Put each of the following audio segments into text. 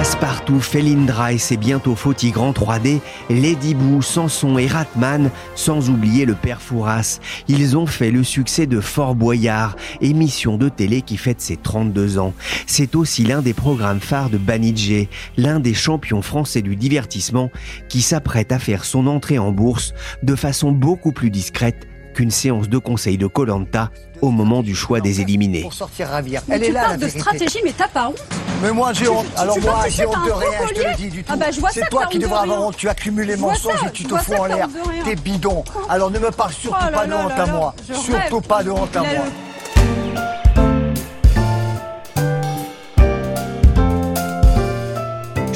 Passepartout, Felindra et ses bientôt faux en 3D, Lady Boo, Samson et Ratman, sans oublier le père Fouras. Ils ont fait le succès de Fort Boyard, émission de télé qui fête ses 32 ans. C'est aussi l'un des programmes phares de Banijé, l'un des champions français du divertissement qui s'apprête à faire son entrée en bourse de façon beaucoup plus discrète qu'une séance de conseil de Colanta au moment du choix des éliminés. Pour sortir ravir. Mais Elle tu est là, parles de vérité. stratégie, mais t'as pas honte Mais moi, j'ai honte. Alors tu moi, j'ai honte de rien, je te le dis du tout. Ah bah, je vois ça c'est toi qui devrais avoir honte. Tu accumules les mensonges et tu te fous en l'air. T'es bidon. Alors ne me parle surtout Oh là pas de honte à moi. Surtout pas de honte à moi.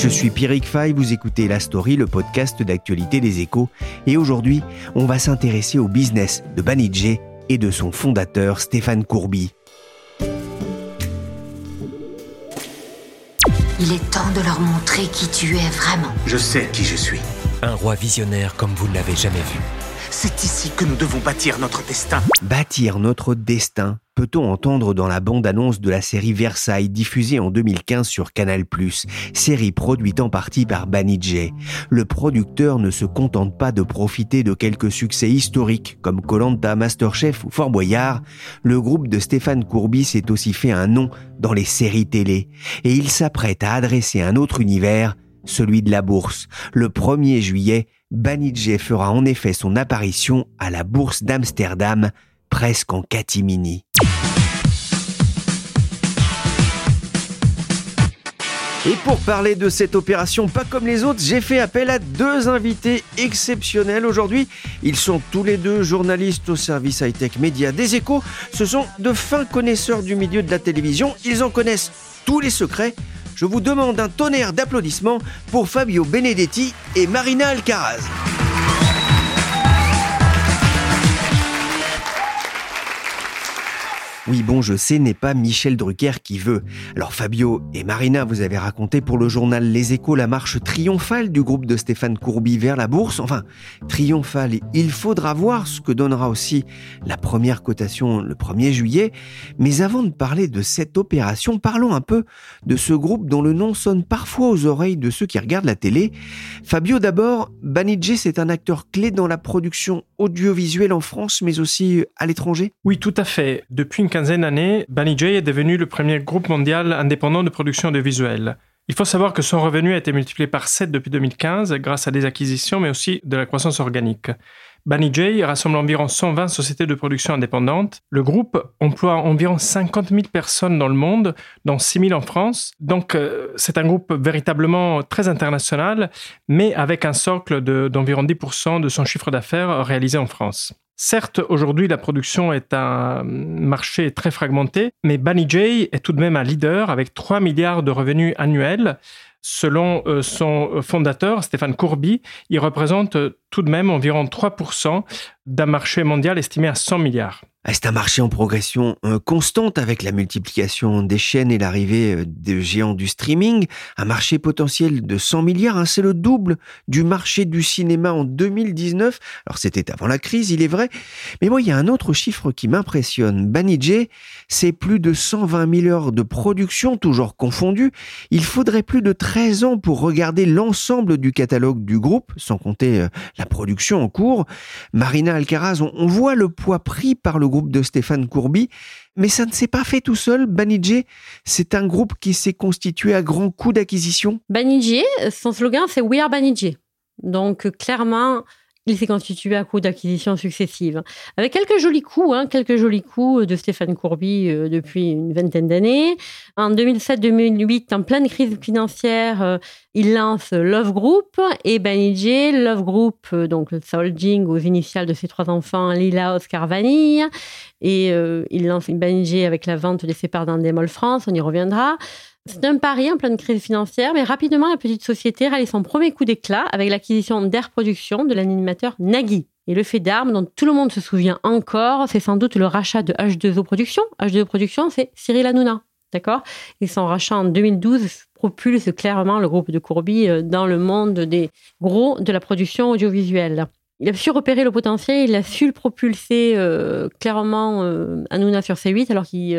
Je suis Pierrick Fay, vous écoutez La Story, le podcast d'actualité des échos, et aujourd'hui, on va s'intéresser au business de Banijé et de son fondateur Stéphane Courby. Il est temps de leur montrer qui tu es vraiment. Je sais qui je suis. Un roi visionnaire comme vous ne l'avez jamais vu. C'est ici que nous devons bâtir notre destin. Bâtir notre destin, peut-on entendre dans la bande-annonce de la série Versailles diffusée en 2015 sur Canal+, série produite en partie par Banijay. Le producteur ne se contente pas de profiter de quelques succès historiques comme Colanta, Masterchef ou Fort Boyard. Le groupe de Stéphane Courby s'est aussi fait un nom dans les séries télé et il s'apprête à adresser un autre univers, celui de la bourse. Le 1er juillet, Banijay fera en effet son apparition à la bourse d'Amsterdam, presque en catimini. Et pour parler de cette opération pas comme les autres, j'ai fait appel à deux invités exceptionnels aujourd'hui. Ils sont tous les deux journalistes au service high-tech média des échos. Ce sont de fins connaisseurs du milieu de la télévision. Ils en connaissent tous les secrets. Je vous demande un tonnerre d'applaudissements pour Fabio Benedetti et Marina Alcaraz. Oui, bon, je sais, n'est pas Michel Drucker qui veut. Alors Fabio et Marina, vous avez raconté pour le journal Les Échos la marche triomphale du groupe de Stéphane Courby vers la bourse. Enfin, triomphale, il faudra voir ce que donnera aussi la première cotation le 1er juillet. Mais avant de parler de cette opération, parlons un peu de ce groupe dont le nom sonne parfois aux oreilles de ceux qui regardent la télé. Fabio d'abord, Banijé, c'est un acteur clé dans la production audiovisuelle en France, mais aussi à l'étranger? Oui, tout à fait. Depuis une quinzaine d'années, Banijay est devenu le premier groupe mondial indépendant de production audiovisuelle. Il faut savoir que son revenu a été multiplié par 7 depuis 2015 grâce à des acquisitions, mais aussi de la croissance organique. Banijay rassemble environ 120 sociétés de production indépendantes. Le groupe emploie environ 50 000 personnes dans le monde, dont 6 000 en France. Donc, euh, c'est un groupe véritablement très international, mais avec un socle de- d'environ 10% de son chiffre d'affaires réalisé en France. Certes, aujourd'hui, la production est un marché très fragmenté, mais Banijay est tout de même un leader avec 3 milliards de revenus annuels. Selon euh, son fondateur, Stéphane Courby, il représente euh, tout de même environ 3% d'un marché mondial estimé à 100 milliards. Ah, C'est un marché en progression euh, constante avec la multiplication des chaînes et l'arrivée euh, des géants du streaming. Un marché potentiel de 100 milliards, hein, c'est le double du marché du cinéma en 2019. Alors c'était avant la crise, il est vrai. Mais moi, il y a un autre chiffre qui m'impressionne. Banijay, c'est plus de 120 000 heures de production, toujours confondues. Il faudrait plus de 13 ans pour regarder l'ensemble du catalogue du groupe, sans compter euh, la production en cours. Marina Alcaraz, on, voit le poids pris par le groupe de Stéphane Courby, mais ça ne s'est pas fait tout seul. Banijay, c'est un groupe qui s'est constitué à grands coups d'acquisition. Banijé, son slogan, c'est We are Banijé. Donc, clairement, Il s'est constitué à coup d'acquisitions successives, avec quelques jolis coups, hein, quelques jolis coups de Stéphane Courby euh, depuis une vingtaine d'années. En 2007-2008, en pleine crise financière, euh, il lance Love Group et Banijé. Love Group, euh, donc sa holding aux initiales de ses trois enfants, Lila, Oscar, Vanille. Et il lance Banijé avec la vente de ses parts d'Endemol France, on y reviendra. C'est un pari en pleine crise financière, mais rapidement, la petite société réalise son premier coup d'éclat avec l'acquisition d'Air Production de l'animateur Nagui. Et le fait d'armes dont tout le monde se souvient encore, c'est sans doute le rachat de H2O Production. H2O Production, c'est Cyril Hanouna. D'accord? Et son rachat en 2012 propulse clairement le groupe de Courby euh, dans le monde des gros de la production audiovisuelle. Il a su repérer le potentiel, il a su le propulser euh, clairement euh, Hanouna sur C8 alors qu'il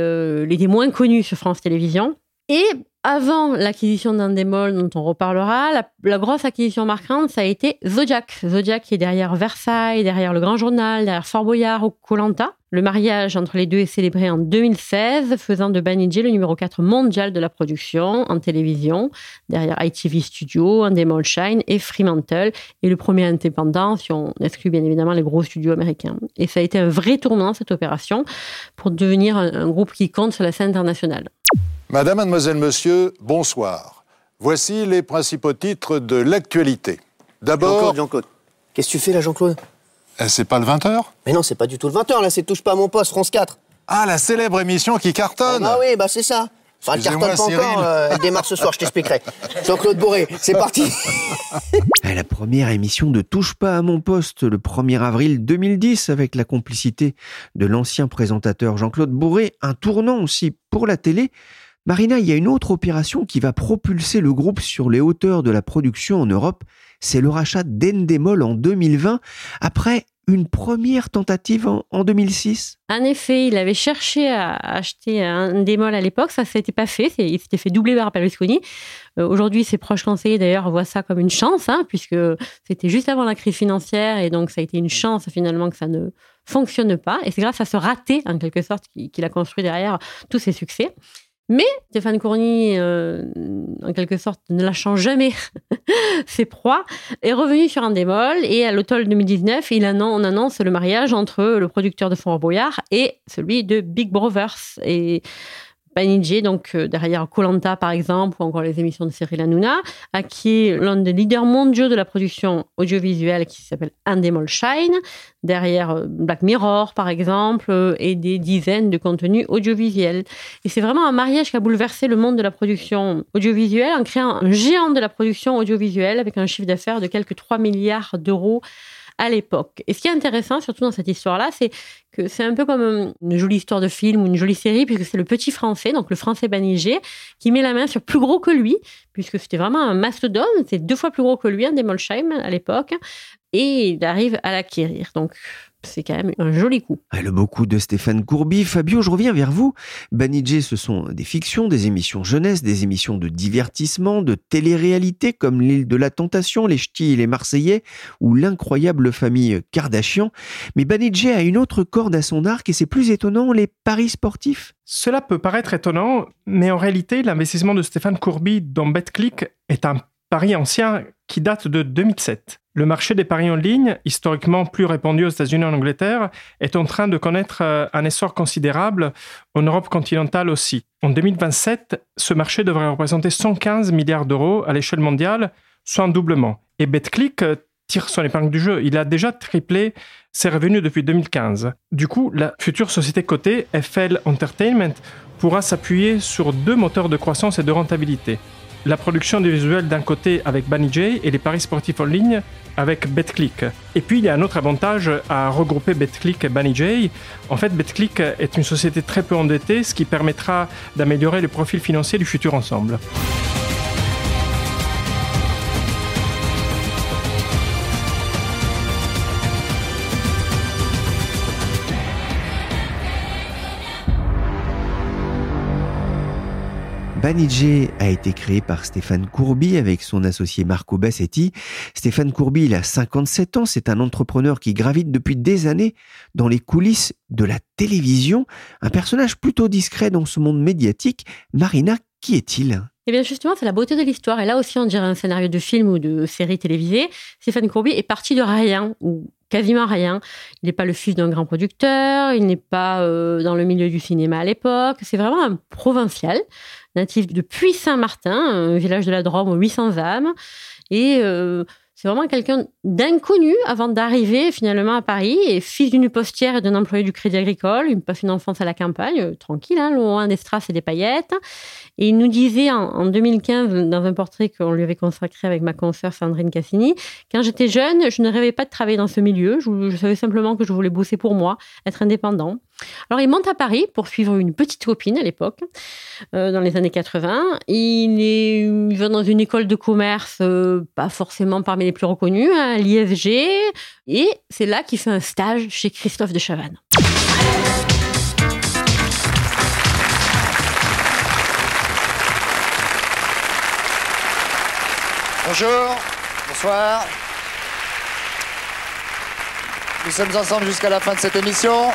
était moins connu sur France Télévisions. Et avant l'acquisition d'Endemol, dont on reparlera, la, grosse acquisition marquante, ça a été Zodiac. Zodiac qui est derrière Versailles, derrière Le Grand Journal, derrière Fort Boyard ou Colanta. Le mariage entre les deux est célébré en 2016, faisant de Banijé le numéro 4 mondial de la production en télévision, derrière ITV Studio, Endemol Shine et Fremantle, et le premier indépendant, si on exclut bien évidemment les gros studios américains. Et ça a été un vrai tournant, cette opération, pour devenir un groupe qui compte sur la scène internationale. Madame, mademoiselle, monsieur, bonsoir. Voici les principaux titres de l'actualité. D'abord. Jean-Claude, Jean-Claude. Qu'est-ce que tu fais là, Jean-Claude? Eh, C'est pas le 20h Mais non, c'est pas du tout le 20h, là, c'est Touche pas à mon poste, France 4. Ah, la célèbre émission qui cartonne Ah, oui, bah c'est ça. Enfin, elle cartonne pas encore, euh, elle démarre ce soir, je t'expliquerai. Jean-Claude Bourré, c'est parti La première émission de Touche pas à mon poste le 1er avril 2010 avec la complicité de l'ancien présentateur Jean-Claude Bourré, un tournant aussi pour la télé Marina, il y a une autre opération qui va propulser le groupe sur les hauteurs de la production en Europe, c'est le rachat d'Endemol en 2020, après une première tentative en, 2006 En effet, il avait cherché à acheter un démol à l'époque, ça s'était pas fait, il s'était fait doubler par Berlusconi. Euh, aujourd'hui, ses proches conseillers d'ailleurs voient ça comme une chance, hein, puisque c'était juste avant la crise financière et donc ça a été une chance finalement que ça ne fonctionne pas. Et c'est grâce à ce raté, en quelque sorte, qu'il a construit derrière tous ses succès. Mais Stéphane Courny, euh, en quelque sorte, ne lâchant jamais ses proies, est revenu sur un démol et à l'automne 2019, il on annonce le mariage entre le producteur de Fort Boyard et celui de Big Brothers. Banijé, donc euh, derrière Colanta par exemple, ou encore les émissions de Cyril Hanouna, à qui est l'un des leaders mondiaux de la production audiovisuelle qui s'appelle Endemol Shine, derrière euh, Black Mirror par exemple, euh, et des dizaines de contenus audiovisuels. Et c'est vraiment un mariage qui a bouleversé le monde de la production audiovisuelle en créant un géant de la production audiovisuelle avec un chiffre d'affaires de quelques 3 milliards d'euros à l'époque. Et ce qui est intéressant, surtout dans cette histoire-là, c'est que c'est un peu comme une jolie histoire de film ou une jolie série, puisque c'est le petit français, donc le français Banigé, qui met la main sur plus gros que lui, puisque c'était vraiment un mastodonte, c'est deux fois plus gros que lui, un Demolsheim à l'époque, et il arrive à l'acquérir. Donc c'est quand même un joli coup. Ah, le beau coup de Stéphane Courby. Fabio, je reviens vers vous. Banijé, ce sont des fictions, des émissions jeunesse, des émissions de divertissement, de télé-réalité comme L'île de la Tentation, Les Ch'tis et les Marseillais ou l'incroyable famille Kardashian. Mais Banijé a une autre corde à son arc et c'est plus étonnant, les paris sportifs. Cela peut paraître étonnant, mais en réalité, l'investissement de Stéphane Courby dans BetClick est un pari ancien qui date de 2007. Le marché des paris en ligne, historiquement plus répandu aux États-Unis et en Angleterre, est en train de connaître euh, un essor considérable en Europe continentale aussi. En 2027, ce marché devrait représenter 115 milliards d'euros à l'échelle mondiale, soit un doublement. Et BetClick euh, tire son épingle du jeu. Il a déjà triplé ses revenus depuis 2015. Du coup, la future société cotée, FL Entertainment, pourra s'appuyer sur deux moteurs de croissance et de rentabilité la production des visuels d'un côté avec Banijay et les paris sportifs en ligne avec BetClick. Et puis il y a un autre avantage à regrouper BetClick et Banijay. En fait, BetClick est une société très peu endettée, ce qui permettra d'améliorer le profil financier du futur ensemble. Banijé a été créé par Stéphane Courby avec son associé Marco Bassetti. Stéphane Courby, il a 57 ans, c'est un entrepreneur qui gravite depuis des années dans les coulisses de la télévision, un personnage plutôt discret dans ce monde médiatique. Marina, qui est-il? Eh bien justement, c'est la beauté de l'histoire. Et là aussi, on dirait un scénario de film ou de série télévisée. Stéphane Courby est parti de rien, ou quasiment rien. Il n'est pas le fils d'un grand producteur, il n'est pas euh, dans le milieu du cinéma à l'époque. C'est vraiment un provincial, natif de Puy-Saint-Martin, un village de la Drôme aux 800 âmes. Et euh, c'est vraiment quelqu'un d'inconnu avant d'arriver finalement à Paris, et fils d'une postière et d'un employé du Crédit Agricole. Il passe une enfance à la campagne, euh, tranquille, hein, loin des strass et des paillettes. Et il nous disait en, 2015, dans un portrait qu'on lui avait consacré avec ma consoeur Sandrine Cassini, quand j'étais jeune, je ne rêvais pas de travailler dans ce milieu. Je, savais simplement que je voulais bosser pour moi, être indépendant. Alors il monte à Paris pour suivre une petite copine à l'époque, euh, dans les années 80. Il, est, va dans une école de commerce, euh, pas forcément parmi les plus reconnues, à l'IFG. Et c'est là qu'il fait un stage chez Christophe de Chavannes. Bonjour, bonsoir. Nous sommes ensemble jusqu'à la fin de cette émission.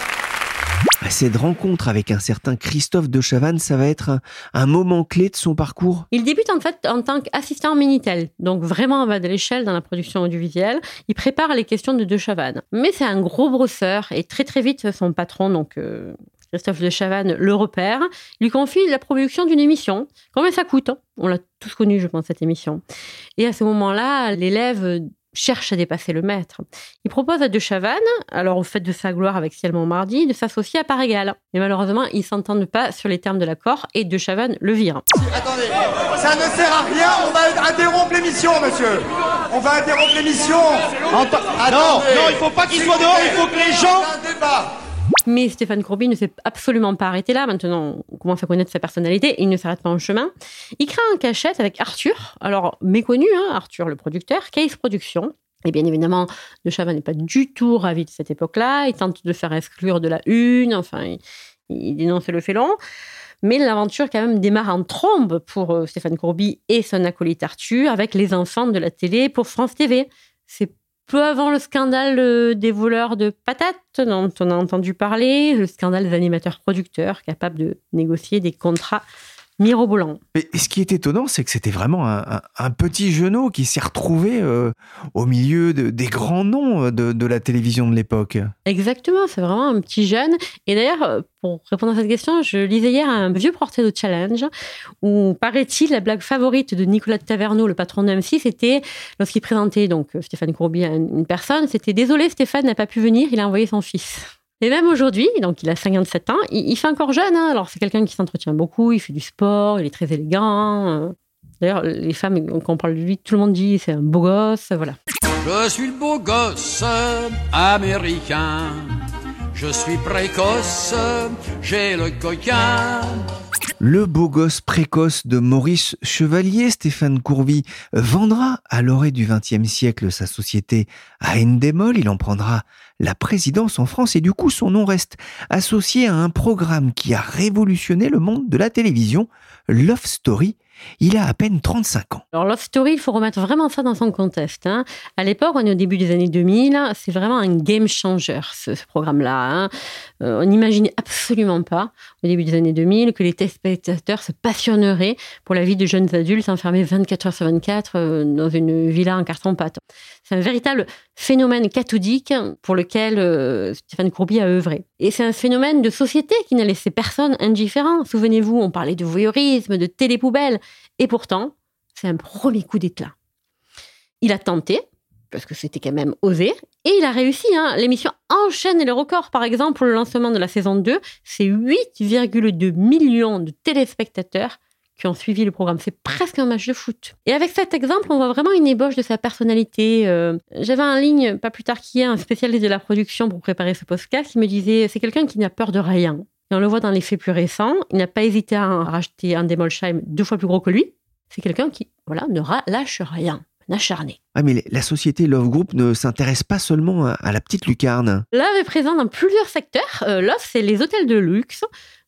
Cette rencontre avec un certain Christophe de Chavannes, ça va être un, moment clé de son parcours? Il débute en fait en tant qu'assistant Minitel, donc vraiment en bas de l'échelle dans la production audiovisuelle. Il prépare les questions de De Chavannes. Mais c'est un gros brosseur et très très vite son patron, donc euh, Christophe de Chavannes le repère, lui confie la production d'une émission. Combien ça coûte? On l'a tous connu, je pense, cette émission. Et à ce moment-là, l'élève cherche à dépasser le maître. Il propose à De Chavannes, alors au fait de sa gloire avec Ciel Montmardi, de s'associer à part égale. Mais malheureusement, ils s'entendent pas sur les termes de l'accord et De Chavannes le vire. Attendez, ça ne sert à rien, on va interrompre l'émission, monsieur. On va interrompre l'émission. non, non, il faut pas qu'il soit dehors, il faut que les gens... Mais Stéphane Courby ne s'est absolument pas arrêté là. Maintenant, on commence à connaître sa personnalité. Il ne s'arrête pas en chemin. Il crée un cachette avec Arthur, alors méconnu, hein, Arthur le producteur, Case Productions. Et bien évidemment, De n'est pas du tout ravi de cette époque-là. Il tente de faire exclure de la une. Enfin, il, il dénonce le félon. Mais l'aventure quand même démarre en trombe pour euh, Stéphane Courby et son acolyte Arthur avec les enfants de la télé pour France TV. C'est peu avant le scandale euh, des voleurs de patates dont on a entendu parler, le scandale des animateurs producteurs capables de négocier des contrats mirobolant. Mais ce qui est étonnant, c'est que c'était vraiment un, petit genou qui s'est retrouvé euh, au milieu des grands noms euh, de, la télévision de l'époque. Exactement, c'est vraiment un petit jeune. Et d'ailleurs, euh, pour répondre à cette question, je lisais hier un vieux portrait de Challenge où, paraît-il, la blague favorite de Nicolas de Taverneau, le patron de M6, c'était lorsqu'il présentait donc Stéphane Courby à une personne, c'était désolé, Stéphane n'a pas pu venir, il a envoyé son fils. Et même aujourd'hui, donc il a 57 ans, il, fait encore jeune. Hein. Alors c'est quelqu'un qui s'entretient beaucoup, il fait du sport, il est très élégant. Euh. D'ailleurs, les femmes, quand on parle de lui, tout le monde dit c'est un beau gosse, voilà. Je suis le beau gosse américain. Je suis précoce, j'ai le coquin. Le beau gosse précoce de Maurice Chevalier, Stéphane Courvy, vendra à l'orée du XXe siècle sa société à Endemol. Il en prendra la présidence en France et du coup son nom reste associé à un programme qui a révolutionné le monde de la télévision, Love Story, il a à peine 35 ans. Alors Love Story, il faut remettre vraiment ça dans son contexte. Hein. À l'époque, on est au début des années 2000, c'est vraiment un game changer ce, programme-là. Hein. Euh, on n'imaginait absolument pas au début des années 2000 que les téléspectateurs se passionneraient pour la vie de jeunes adultes enfermés 24 heures sur 24 euh, dans une villa en carton-pâte. C'est un véritable phénomène cathodique pour lequel euh, Stéphane Courby a œuvré. Et c'est un phénomène de société qui n'a laissé personne indifférent. Souvenez-vous, on parlait de voyeurisme, de télépoubelle. Et pourtant, c'est un premier coup d'éclat. Il a tenté, parce que c'était quand même osé, et il a réussi. Hein. L'émission enchaîne les records. Par exemple, pour le lancement de la saison 2, c'est 8,2 millions de téléspectateurs qui ont suivi le programme. C'est presque un match de foot. Et avec cet exemple, on voit vraiment une ébauche de sa personnalité. Euh, j'avais en ligne, pas plus tard qu'hier, un spécialiste de la production pour préparer ce podcast qui me disait c'est quelqu'un qui n'a peur de rien. Et on le voit dans les faits plus récents. Il n'a pas hésité à racheter un Demolsheim deux fois plus gros que lui. C'est quelqu'un qui, voilà, ne lâche rien. Acharné. Ah mais la société Love Group ne s'intéresse pas seulement à la petite lucarne. Love est présent dans plusieurs secteurs. Euh, Love, c'est les hôtels de luxe.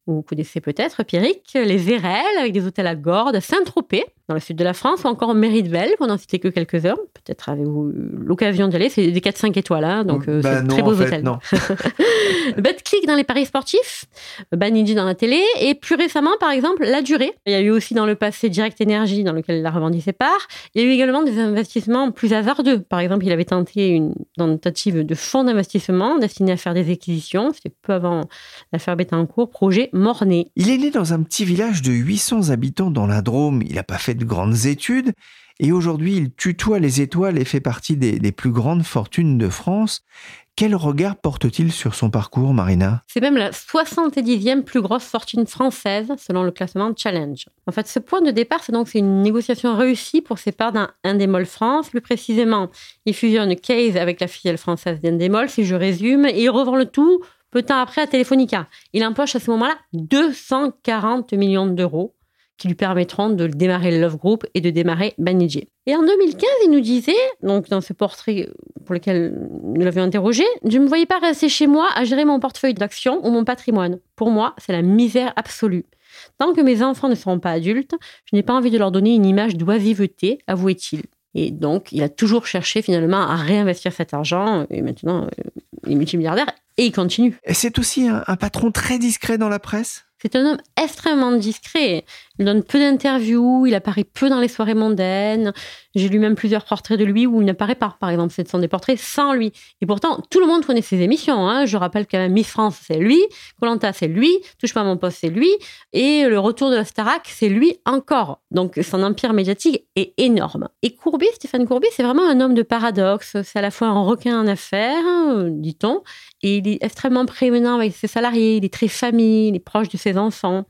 Vous connaissez peut-être Pierrick, les Vérel, avec des hôtels à Gordes, Saint-Tropez. Dans le sud de la France, ou encore Méritville, pour n'en citer que quelques-uns. Peut-être avez-vous l'occasion d'y aller. C'est des 4-5 étoiles, hein, donc euh, Bah c'est très beaux hôtels. Betclic dans les paris sportifs, Banijé dans la télé, et plus récemment, par exemple, La Durée. Il y a eu aussi dans le passé Direct Energy, dans lequel il a revendu ses parts. Il y a eu également des investissements plus hasardeux. Par exemple, il avait tenté une tentative de fonds d'investissement destiné à faire des acquisitions. C'était peu avant l'affaire Bettencourt, projet Mornay. Il est né dans un petit village de 800 habitants dans la Drôme. Il n'a pas fait de grandes études. Et aujourd'hui, il tutoie les étoiles et fait partie des, plus grandes fortunes de France. Quel regard porte-t-il sur son parcours, Marina? C'est même la 70e plus grosse fortune française selon le classement Challenge. En fait, ce point de départ, c'est donc une négociation réussie pour ses parts d'un Endemol France. Plus précisément, il fusionne Case avec la filiale française d'Endemol, si je résume, et il revend le tout peu de temps après à Telefonica. Il empoche à ce moment-là 240 millions d'euros qui lui permettront de démarrer le Love Group et de démarrer Banijé. Et en 2015, il nous disait, donc dans ce portrait pour lequel nous l'avions interrogé, je ne me voyais pas rester chez moi à gérer mon portefeuille d'actions ou mon patrimoine. Pour moi, c'est la misère absolue. Tant que mes enfants ne seront pas adultes, je n'ai pas envie de leur donner une image d'oisiveté, avouait-il. Et donc, il a toujours cherché finalement à réinvestir cet argent, et maintenant, euh, il est multimilliardaire, et il continue. C'est aussi un, un patron très discret dans la presse? C'est un homme extrêmement discret. Il donne peu d'interviews, il apparaît peu dans les soirées mondaines. J'ai lu même plusieurs portraits de lui où il n'apparaît pas, par exemple. Ce sont des portraits sans lui. Et pourtant, tout le monde connaît ses émissions. hein. Je rappelle quand même Miss France, c'est lui. Colanta, c'est lui. Touche pas à mon poste, c'est lui. Et le retour de la Starac, c'est lui encore. Donc son empire médiatique est énorme. Et Courbet, Stéphane Courbet, c'est vraiment un homme de paradoxe. C'est à la fois un requin en affaires, euh, dit-on, et il est extrêmement prévenant avec ses salariés. Il est très famille, il est proche de ses enfants.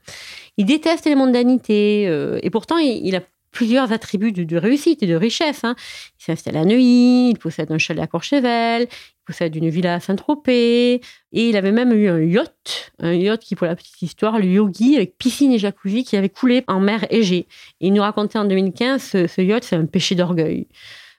Il déteste les mondanités. Euh, et pourtant, il, a plusieurs attributs de, réussite et de richesse. hein. Il s'est installé à Neuilly, il possède un chalet à Courchevel, il possède une villa à Saint-Tropez, et il avait même eu un yacht, un yacht qui, pour la petite histoire, le Yogi, avec piscine et jacuzzi, qui avait coulé en mer Égée. Et il nous racontait en 2015, ce, ce yacht, c'est un péché d'orgueil.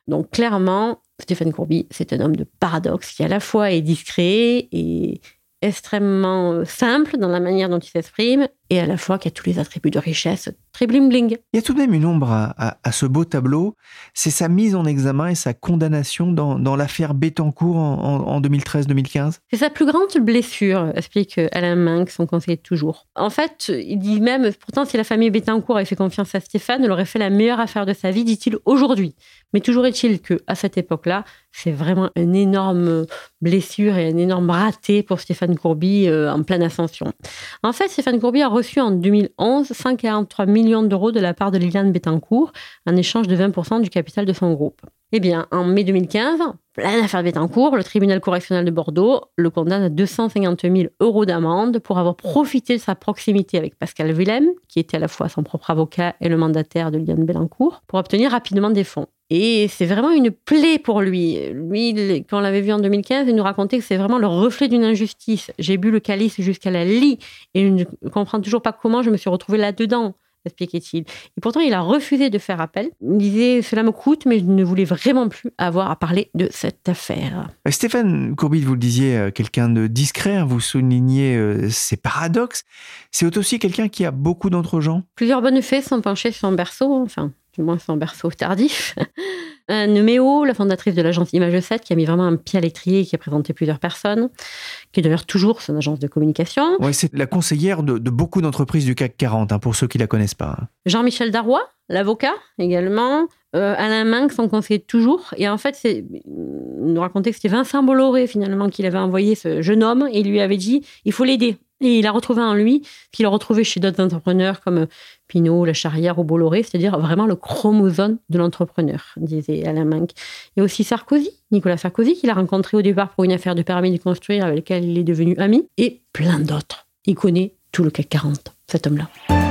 Donc clairement, Stéphane Courby, c'est un homme de paradoxe qui à la fois est discret et extrêmement euh, simple dans la manière dont il s'exprime et à la fois qui a tous les attributs de richesse très bling bling. Il y a tout de même une ombre à, à- à ce beau tableau, c'est sa mise en examen et sa condamnation dans, dans l'affaire Bettencourt en, en- en 2013-2015. C'est sa plus grande blessure, explique Alain Minck, son conseiller de toujours. En fait, il dit même, pourtant, si la famille Bettencourt avait fait confiance à Stéphane, elle aurait fait la meilleure affaire de sa vie, dit-il aujourd'hui. Mais toujours est-il que, à cette époque-là, c'est vraiment une énorme blessure et un énorme raté pour Stéphane Courby euh, en pleine ascension. En fait, Stéphane Courby a reçu en 2011 143 millions d'euros de la part de Liliane Bettencourt en échange de 20% du capital de son groupe. Eh bien, en mai 2015, pleine affaire Bettencourt, le tribunal correctionnel de Bordeaux le condamne à 250 000 euros d'amende pour avoir profité de sa proximité avec Pascal Willem, qui était à la fois son propre avocat et le mandataire de Liliane Bettencourt, pour obtenir rapidement des fonds. Et c'est vraiment une plaie pour lui. Lui, quand on l'avait vu en 2015, il nous racontait que c'est vraiment le reflet d'une injustice. J'ai bu le calice jusqu'à la lie et je ne comprends toujours pas comment je me suis retrouvé là-dedans, expliquait-il. Et pourtant, il a refusé de faire appel. Il disait Cela me coûte, mais je ne voulais vraiment plus avoir à parler de cette affaire. Euh, Stéphane Courbit, vous le disiez, euh, quelqu'un de discret, hein, vous soulignez euh, ses paradoxes. C'est aussi quelqu'un qui a beaucoup d'entre-gens. Plusieurs bonnes fées sont penchées sur son berceau, enfin, du moins son berceau tardif. Euh, Numéo, la fondatrice de l'agence Image 7, qui a mis vraiment un pied à l'étrier et qui a présenté plusieurs personnes, qui est d'ailleurs toujours son agence de communication. Ouais, c'est la conseillère de, de beaucoup d'entreprises du CAC 40, hein, pour ceux qui la connaissent pas. hein. Jean-Michel Darrois, l'avocat également. Euh, Alain Minck, son conseiller de toujours. Et en fait, c'est, il nous racontait que c'était Vincent Bolloré, finalement, qui l'avait envoyé ce jeune homme et il lui avait dit il faut l'aider. Et il a retrouvé en lui qu'il a retrouvé chez d'autres entrepreneurs comme Pinot, La Charrière ou Bolloré, c'est-à-dire vraiment le chromosome de l'entrepreneur, disait Alain Minck. Et aussi Sarkozy, Nicolas Sarkozy, qu'il a rencontré au départ pour une affaire de permis de construire avec lequel il est devenu ami, et plein d'autres. Il connaît tout le CAC 40, cet homme-là.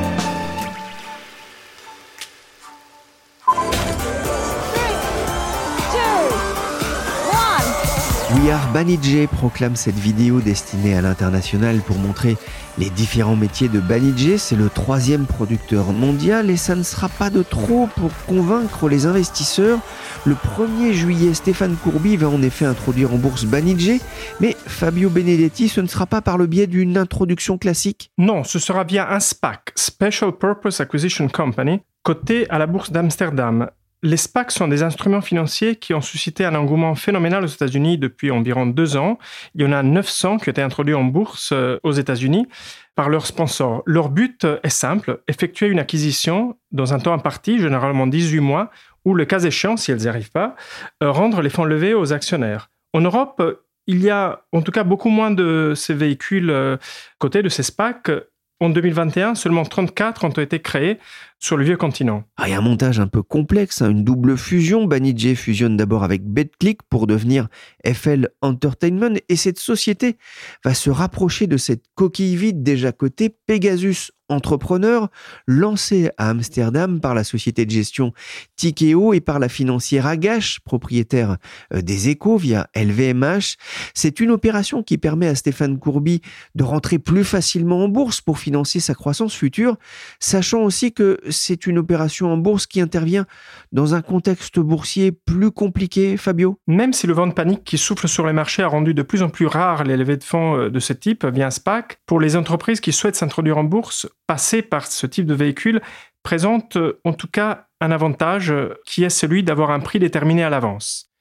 Banijé proclame cette vidéo destinée à l'international pour montrer les différents métiers de Banijé. C'est le troisième producteur mondial et ça ne sera pas de trop pour convaincre les investisseurs. Le 1er juillet, Stéphane Courby va en effet introduire en bourse Banijé, mais Fabio Benedetti, ce ne sera pas par le biais d'une introduction classique? Non, ce sera via un SPAC, Special Purpose Acquisition Company, cotés à la bourse d'Amsterdam. Les SPAC sont des instruments financiers qui ont suscité un engouement phénoménal aux États-Unis depuis environ deux ans. Il y en a 900 qui ont été introduits en bourse euh, aux États-Unis par leurs sponsors. Leur but est simple, effectuer une acquisition dans un temps imparti, généralement 18 mois, ou le cas échéant, si elles n'y arrivent pas, euh, rendre les fonds levés aux actionnaires. En Europe, il y a en tout cas beaucoup moins de ces véhicules euh, cotés, de ces SPAC. En 2021, seulement 34 ont été créés sur le vieux continent. Ah, a un montage un peu complexe, hein, une double fusion. Banijay fusionne d'abord avec BetClick pour devenir FL Entertainment et cette société va se rapprocher de cette coquille vide déjà cotée Pegasus entrepreneur lancé à Amsterdam par la société de gestion Tikeo et par la financière Agache, propriétaire euh, des échos via LVMH. C'est une opération qui permet à Stéphane Courby de rentrer plus facilement en bourse pour financer sa croissance future, sachant aussi que c'est une opération en bourse qui intervient dans un contexte boursier plus compliqué, Fabio Même si le vent de panique qui souffle sur les marchés a rendu de plus en plus rare les levées de fonds euh, de ce type via SPAC, pour les entreprises qui souhaitent s'introduire en bourse, passer par ce type de véhicule présente euh, en tout cas un avantage euh, qui est celui d'avoir un prix déterminé à l'avance.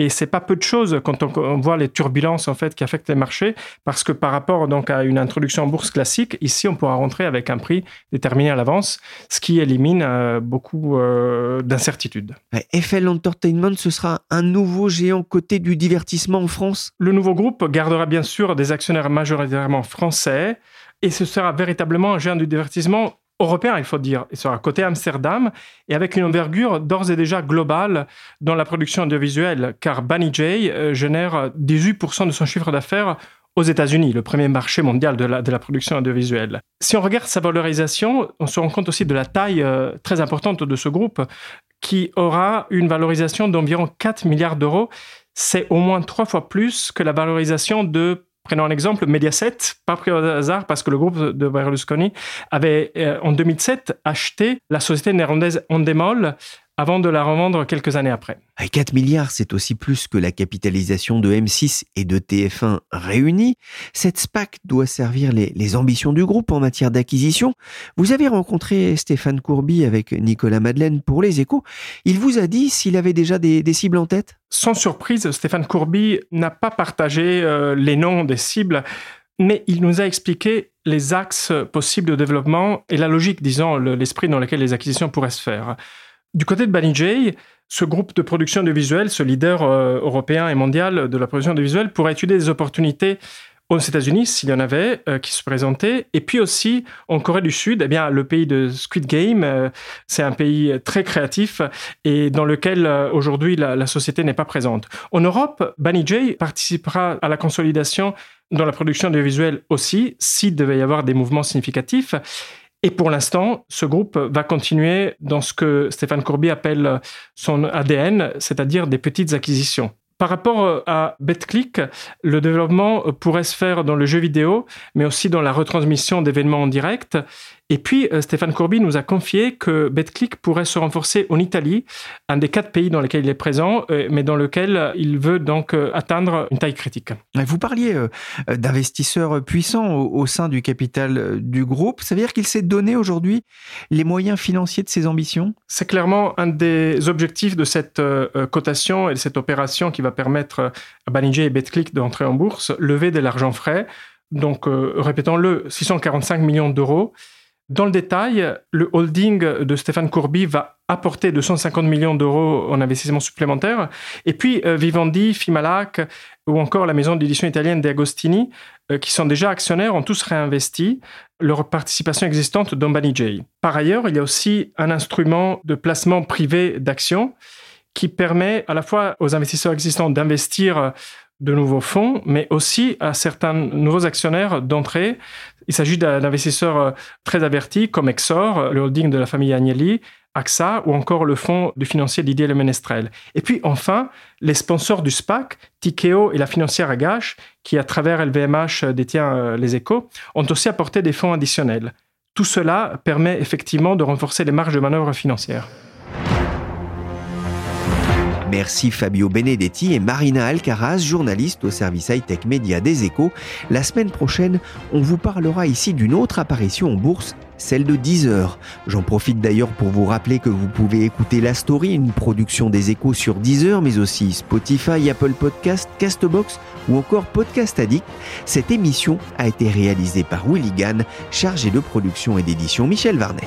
Et c'est pas peu de choses quand on, voit les turbulences en fait qui affectent les marchés, parce que par rapport donc à une introduction en bourse classique, ici on pourra rentrer avec un prix déterminé à l'avance, ce qui élimine euh, beaucoup euh, d'incertitudes. FL Entertainment, ce sera un nouveau géant côté du divertissement en France? Le nouveau groupe gardera bien sûr des actionnaires majoritairement français. Et ce sera véritablement un géant du divertissement européen, il faut dire. Il sera côté Amsterdam et avec une envergure d'ores et déjà globale dans la production audiovisuelle, car Banijay euh, génère 18% de son chiffre d'affaires aux États-Unis, le premier marché mondial de la, de la, production audiovisuelle. Si on regarde sa valorisation, on se rend compte aussi de la taille euh, très importante de ce groupe, qui aura une valorisation d'environ 4 milliards d'euros. C'est au moins trois fois plus que la valorisation de Prenons un exemple, Mediaset, pas pris au hasard parce que le groupe de Berlusconi avait euh, en 2007 acheté la société néerlandaise Endemol avant de la revendre quelques années après. 4 milliards, c'est aussi plus que la capitalisation de M6 et de TF1 réunis. Cette SPAC doit servir les, ambitions du groupe en matière d'acquisition. Vous avez rencontré Stéphane Courby avec Nicolas Madeleine pour les échos. Il vous a dit s'il avait déjà des, cibles en tête Sans surprise, Stéphane Courby n'a pas partagé euh, les noms des cibles mais il nous a expliqué les axes possibles de développement et la logique, disons, l'esprit dans lequel les acquisitions pourraient se faire. Du côté de Banijay, ce groupe de production de visuels, ce leader euh, européen et mondial de la production de visuels, pourrait étudier des opportunités aux États-Unis, s'il y en avait, euh, qui se présentaient. Et puis aussi, en Corée du Sud, eh bien, le pays de Squid Game, euh, c'est un pays très créatif et dans lequel aujourd'hui la, société n'est pas présente. En Europe, Banijay participera à la consolidation dans la production de visuels aussi, s'il devait y avoir des mouvements significatifs. Et pour l'instant, ce groupe va continuer dans ce que Stéphane Courby appelle son ADN, c'est-à-dire des petites acquisitions. Par rapport à BetClick, le développement pourrait se faire dans le jeu vidéo, mais aussi dans la retransmission d'événements en direct. Et puis, euh, Stéphane Courby nous a confié que BetClick pourrait se renforcer en Italie, un des quatre pays dans lesquels il est présent, euh, mais dans lequel il veut donc euh, atteindre une taille critique. Vous parliez d'investisseurs puissants au sein du capital du groupe. Ça veut dire qu'il s'est donné aujourd'hui les moyens financiers de ses ambitions? C'est clairement un des objectifs de cette cotation et de cette opération qui va permettre à Banijay et BetClick d'entrer en bourse, lever de l'argent frais. Donc, répétons-le, 645 millions d'euros dans le détail, le holding de Stéphane Courby va apporter 250 millions d'euros en investissement supplémentaire. Et puis euh, Vivendi, Fimalac ou encore la maison d'édition italienne De Agostini, euh, qui sont déjà actionnaires, ont tous réinvesti leur participation existante dans Banijay. Par ailleurs, il y a aussi un instrument de placement privé d'actions qui permet à la fois aux investisseurs existants d'investir de nouveaux fonds, mais aussi à certains nouveaux actionnaires d'entrer. Il s'agit d'investisseurs euh, très avertis comme Exor, euh, le holding de la famille Agnelli, AXA ou encore le fonds du financier Didier Le Menestrel. Et puis enfin, les sponsors du SPAC, Tikeo et la financière Agache, qui à travers LVMH euh, détient les échos, ont aussi apporté des fonds additionnels. Tout cela permet effectivement de renforcer les marges de manœuvre financières. Merci Fabio Benedetti et Marina Alcaraz, journaliste au service high-tech média des échos. La semaine prochaine, on vous parlera ici d'une autre apparition en bourse celle de Deezer. J'en profite d'ailleurs pour vous rappeler que vous pouvez écouter La Story, une production des échos sur Deezer, mais aussi Spotify, Apple Podcast, Castbox ou encore Podcast Addict. Cette émission a été réalisée par Willy Gann, chargé de production et d'édition Michel Varnet.